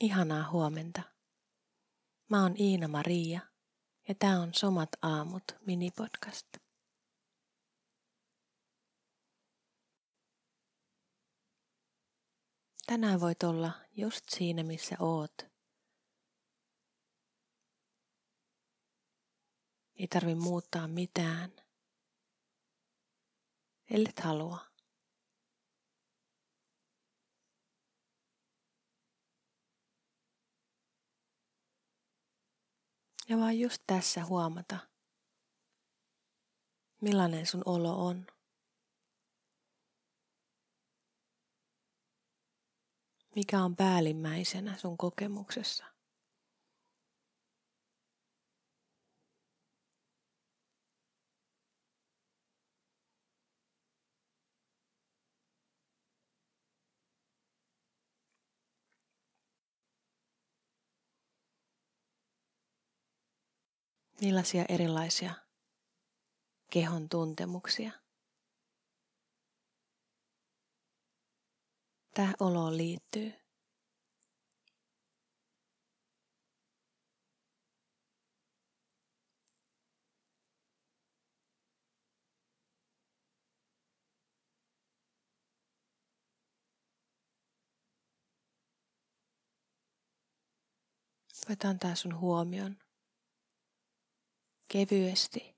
Ihanaa huomenta. Mä oon Iina Maria ja tää on Somat aamut minipodcast. Tänään voit olla just siinä, missä oot. Ei tarvi muuttaa mitään, ellet halua. Ja vaan just tässä huomata, millainen sun olo on. Mikä on päällimmäisenä sun kokemuksessa? Millaisia erilaisia kehon tuntemuksia tähän oloon liittyy? Voit antaa sun huomion kevyesti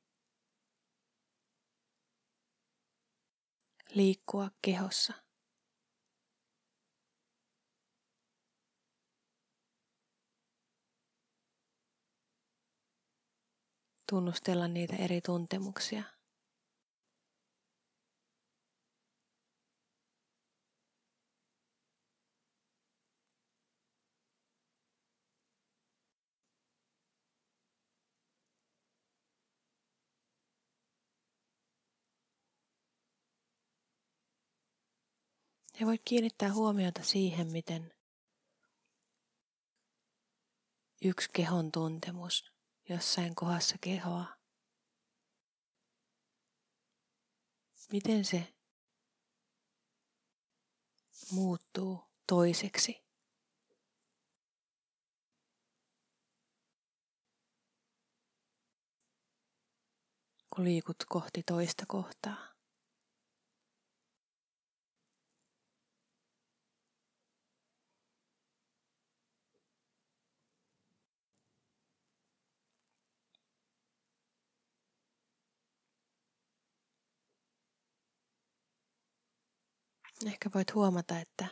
liikkua kehossa. Tunnustella niitä eri tuntemuksia. Ja voit kiinnittää huomiota siihen, miten yksi kehon tuntemus jossain kohdassa kehoa, miten se muuttuu toiseksi. kun liikut kohti toista kohtaa. Ehkä voit huomata, että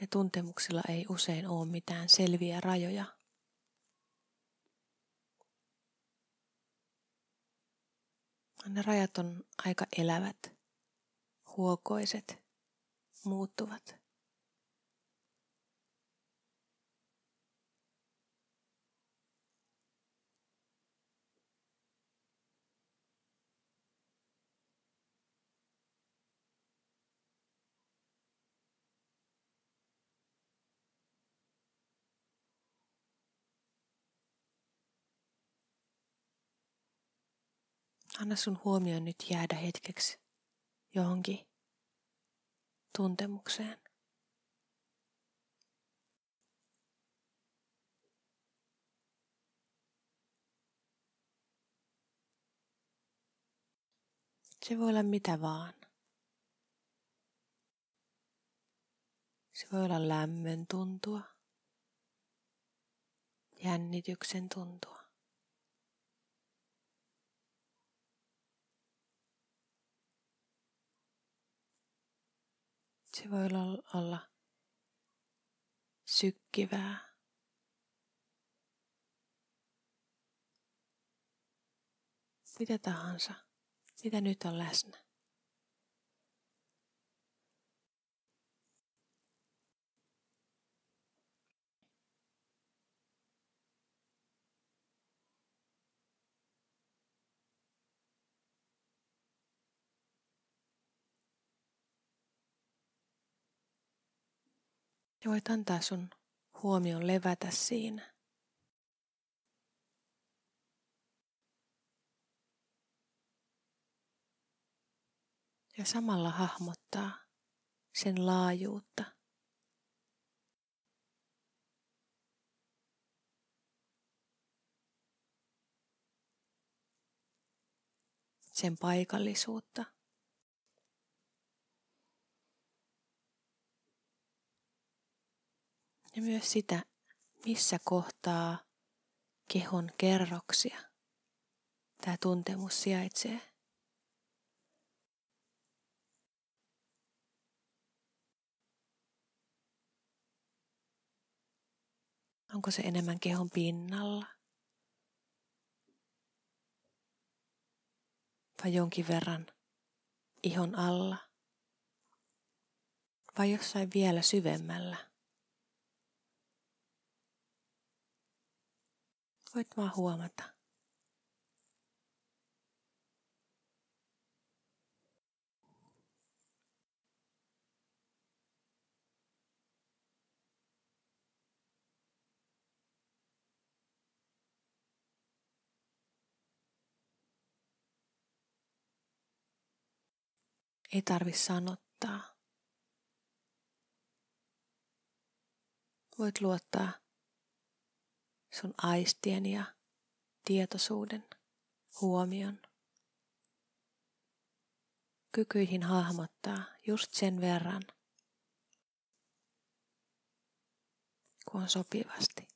ne tuntemuksilla ei usein ole mitään selviä rajoja. Ne rajat on aika elävät, huokoiset, muuttuvat. Anna sun huomioon nyt jäädä hetkeksi johonkin tuntemukseen. Se voi olla mitä vaan. Se voi olla lämmön tuntua, jännityksen tuntua. Se voi olla sykkivää. Mitä tahansa, mitä nyt on läsnä. Ja voit antaa sun huomion levätä siinä. Ja samalla hahmottaa sen laajuutta. Sen paikallisuutta. Ja myös sitä, missä kohtaa kehon kerroksia tämä tuntemus sijaitsee. Onko se enemmän kehon pinnalla? Vai jonkin verran ihon alla? Vai jossain vielä syvemmällä? Voit vaan huomata. Ei tarvi sanottaa. Voit luottaa sun aistien ja tietoisuuden, huomion, kykyihin hahmottaa just sen verran, kun on sopivasti.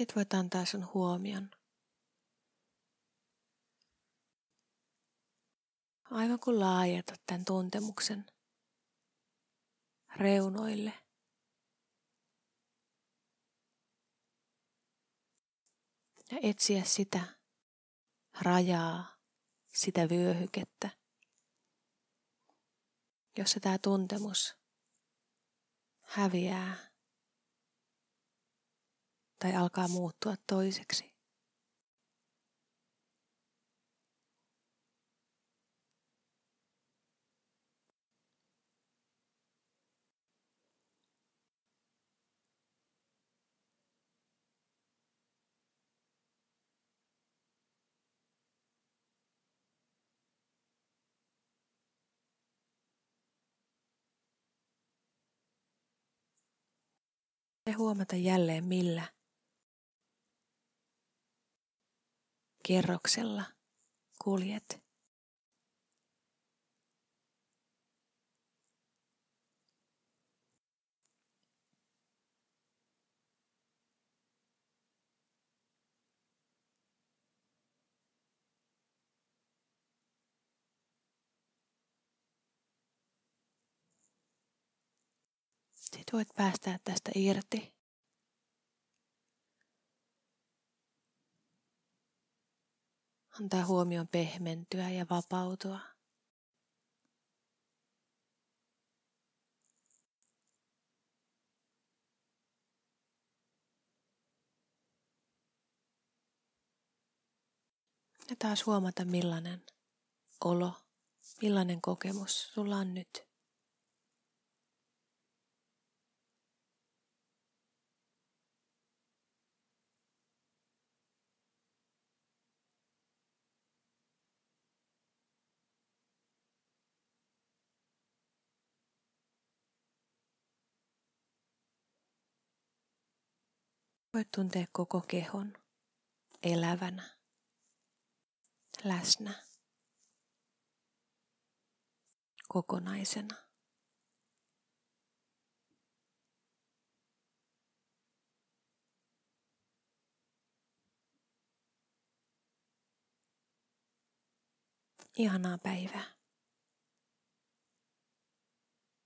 Sitten voit antaa sun huomion. Aivan kun laajetat tämän tuntemuksen reunoille. Ja etsiä sitä rajaa, sitä vyöhykettä, jossa tämä tuntemus häviää tai alkaa muuttua toiseksi. ja huomata jälleen millä kerroksella kuljet. Sitten voit päästää tästä irti. Antaa huomion pehmentyä ja vapautua. Ja taas huomata millainen olo, millainen kokemus sulla on nyt. Voit tuntea koko kehon elävänä, läsnä, kokonaisena. Ihanaa päivää.